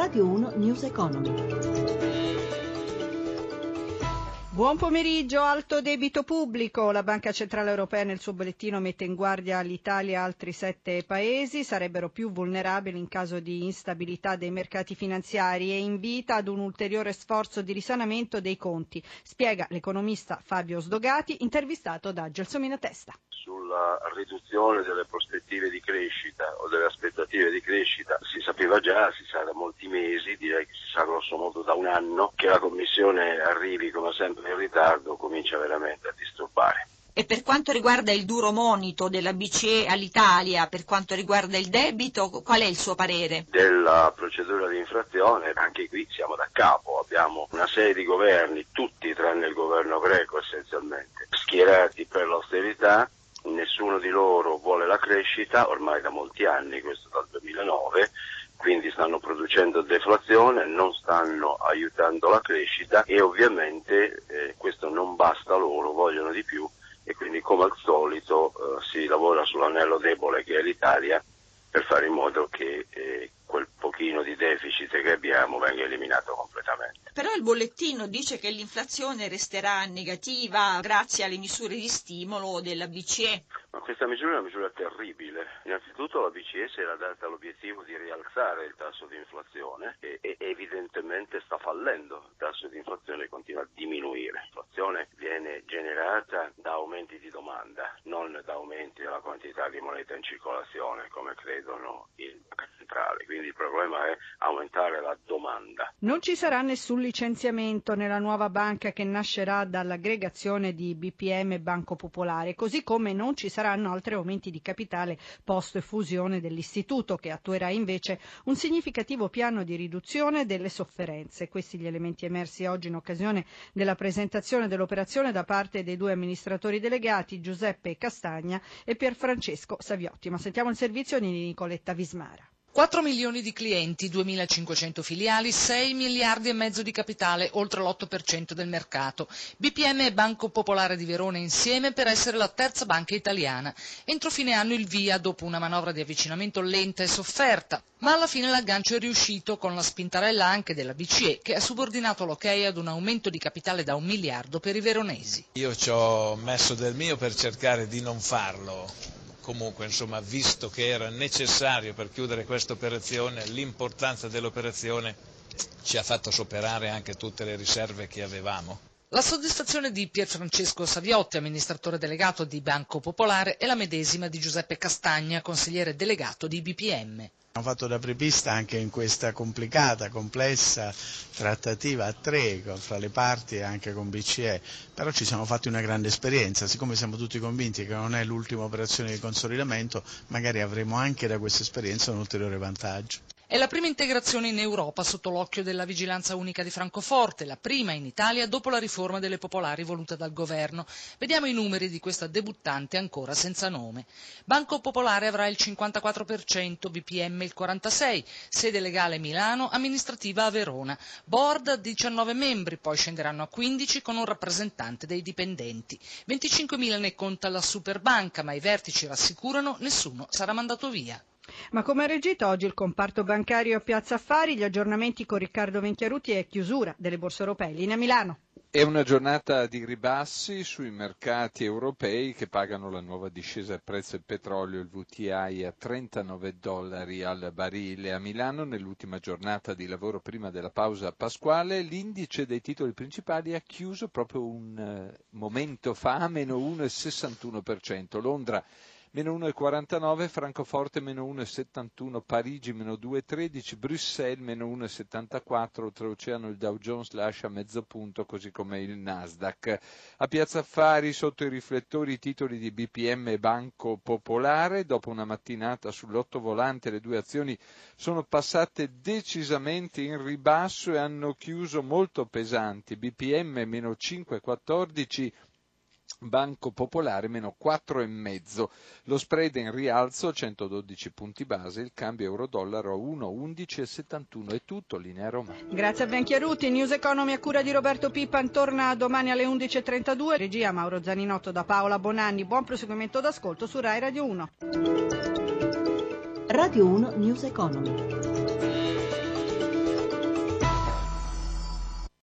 Radio 1 News Economy. Buon pomeriggio, alto debito pubblico. La Banca Centrale Europea nel suo bollettino mette in guardia l'Italia e altri sette paesi, sarebbero più vulnerabili in caso di instabilità dei mercati finanziari e invita ad un ulteriore sforzo di risanamento dei conti, spiega l'economista Fabio Sdogati, intervistato da Gelsomina Testa sulla riduzione delle prospettive di crescita o delle aspettative di crescita si sapeva già, si sa da molti mesi, direi che si sa grosso modo da un anno, che la Commissione arrivi come sempre in ritardo comincia veramente a disturbare. E per quanto riguarda il duro monito della BCE all'Italia, per quanto riguarda il debito, qual è il suo parere? Della procedura di infrazione, anche qui siamo da capo, abbiamo una serie di governi, tutti tranne il governo greco essenzialmente, schierati per l'austerità, nessuno di loro vuole la crescita, ormai da molti anni, questo dal 2009, quindi stanno producendo deflazione, non stanno aiutando la crescita e ovviamente eh, questo non basta loro, vogliono di più e quindi come al solito eh, si lavora sull'anello debole che è l'Italia per fare in modo che eh, pochino di deficit che abbiamo venga eliminato completamente. Però il bollettino dice che l'inflazione resterà negativa grazie alle misure di stimolo della BCE. Ma questa misura è una misura terribile. Innanzitutto la BCE si era data l'obiettivo di rialzare il tasso di inflazione e, e evidentemente sta fallendo. Il tasso di inflazione continua a diminuire. L'inflazione viene generata da aumenti di domanda, non da aumenti della quantità di moneta in circolazione, come credono i centrale. Quindi il problema è aumentare la domanda. Non ci sarà nessun licenziamento nella nuova banca che nascerà dall'aggregazione di BPM e Banco Popolare, così come non ci saranno altri aumenti di capitale post fusione dell'istituto che attuerà invece un significativo piano di riduzione delle sofferenze. Questi gli elementi emersi oggi in occasione della presentazione dell'operazione da parte dei due amministratori delegati Giuseppe Castagna e Pierfrancesco Saviotti. Ma sentiamo il servizio di Nicoletta Vismara. 4 milioni di clienti, 2.500 filiali, 6 miliardi e mezzo di capitale, oltre l'8% del mercato. BPM e Banco Popolare di Verona insieme per essere la terza banca italiana. Entro fine anno il via dopo una manovra di avvicinamento lenta e sofferta, ma alla fine l'aggancio è riuscito con la spintarella anche della BCE che ha subordinato l'ok ad un aumento di capitale da un miliardo per i veronesi. Io ci ho messo del mio per cercare di non farlo comunque insomma, visto che era necessario per chiudere questa operazione, l'importanza dell'operazione ci ha fatto superare anche tutte le riserve che avevamo. La soddisfazione di Pierfrancesco Saviotti, amministratore delegato di Banco Popolare, è la medesima di Giuseppe Castagna, consigliere delegato di BPM. Abbiamo fatto da prepista anche in questa complicata, complessa trattativa a tre fra le parti e anche con BCE, però ci siamo fatti una grande esperienza, siccome siamo tutti convinti che non è l'ultima operazione di consolidamento, magari avremo anche da questa esperienza un ulteriore vantaggio. È la prima integrazione in Europa sotto l'occhio della vigilanza unica di Francoforte, la prima in Italia dopo la riforma delle popolari voluta dal governo. Vediamo i numeri di questa debuttante ancora senza nome. Banco Popolare avrà il 54%, BPM il 46%, sede legale Milano, amministrativa a Verona. Board 19 membri, poi scenderanno a 15 con un rappresentante dei dipendenti. 25.000 ne conta la Superbanca, ma i vertici rassicurano nessuno sarà mandato via. Ma come ha reagito oggi il comparto bancario a Piazza Affari? Gli aggiornamenti con Riccardo Venchiaruti e chiusura delle borse europee. Linea Milano. È una giornata di ribassi sui mercati europei che pagano la nuova discesa del prezzo del petrolio, il VTI a 39 dollari al barile. A Milano, nell'ultima giornata di lavoro prima della pausa pasquale, l'indice dei titoli principali ha chiuso proprio un uh, momento fa, meno 1,61%. Londra meno 1,49, Francoforte meno 1,71, Parigi meno 2,13, Bruxelles meno 1,74, oltreoceano il Dow Jones lascia mezzo punto così come il Nasdaq. A Piazza Affari sotto i riflettori i titoli di BPM e Banco Popolare, dopo una mattinata sull'otto volante le due azioni sono passate decisamente in ribasso e hanno chiuso molto pesanti, BPM meno 5,14, Banco Popolare meno 4,5. Lo spread in rialzo 112 punti base, il cambio euro-dollaro a 1,1171 è tutto, linea Roma. Grazie a Venchiaruti, News Economy a cura di Roberto Pippan torna domani alle 11.32, regia Mauro Zaninotto da Paola Bonanni, buon proseguimento d'ascolto su Rai Radio 1. Radio 1 News Economy.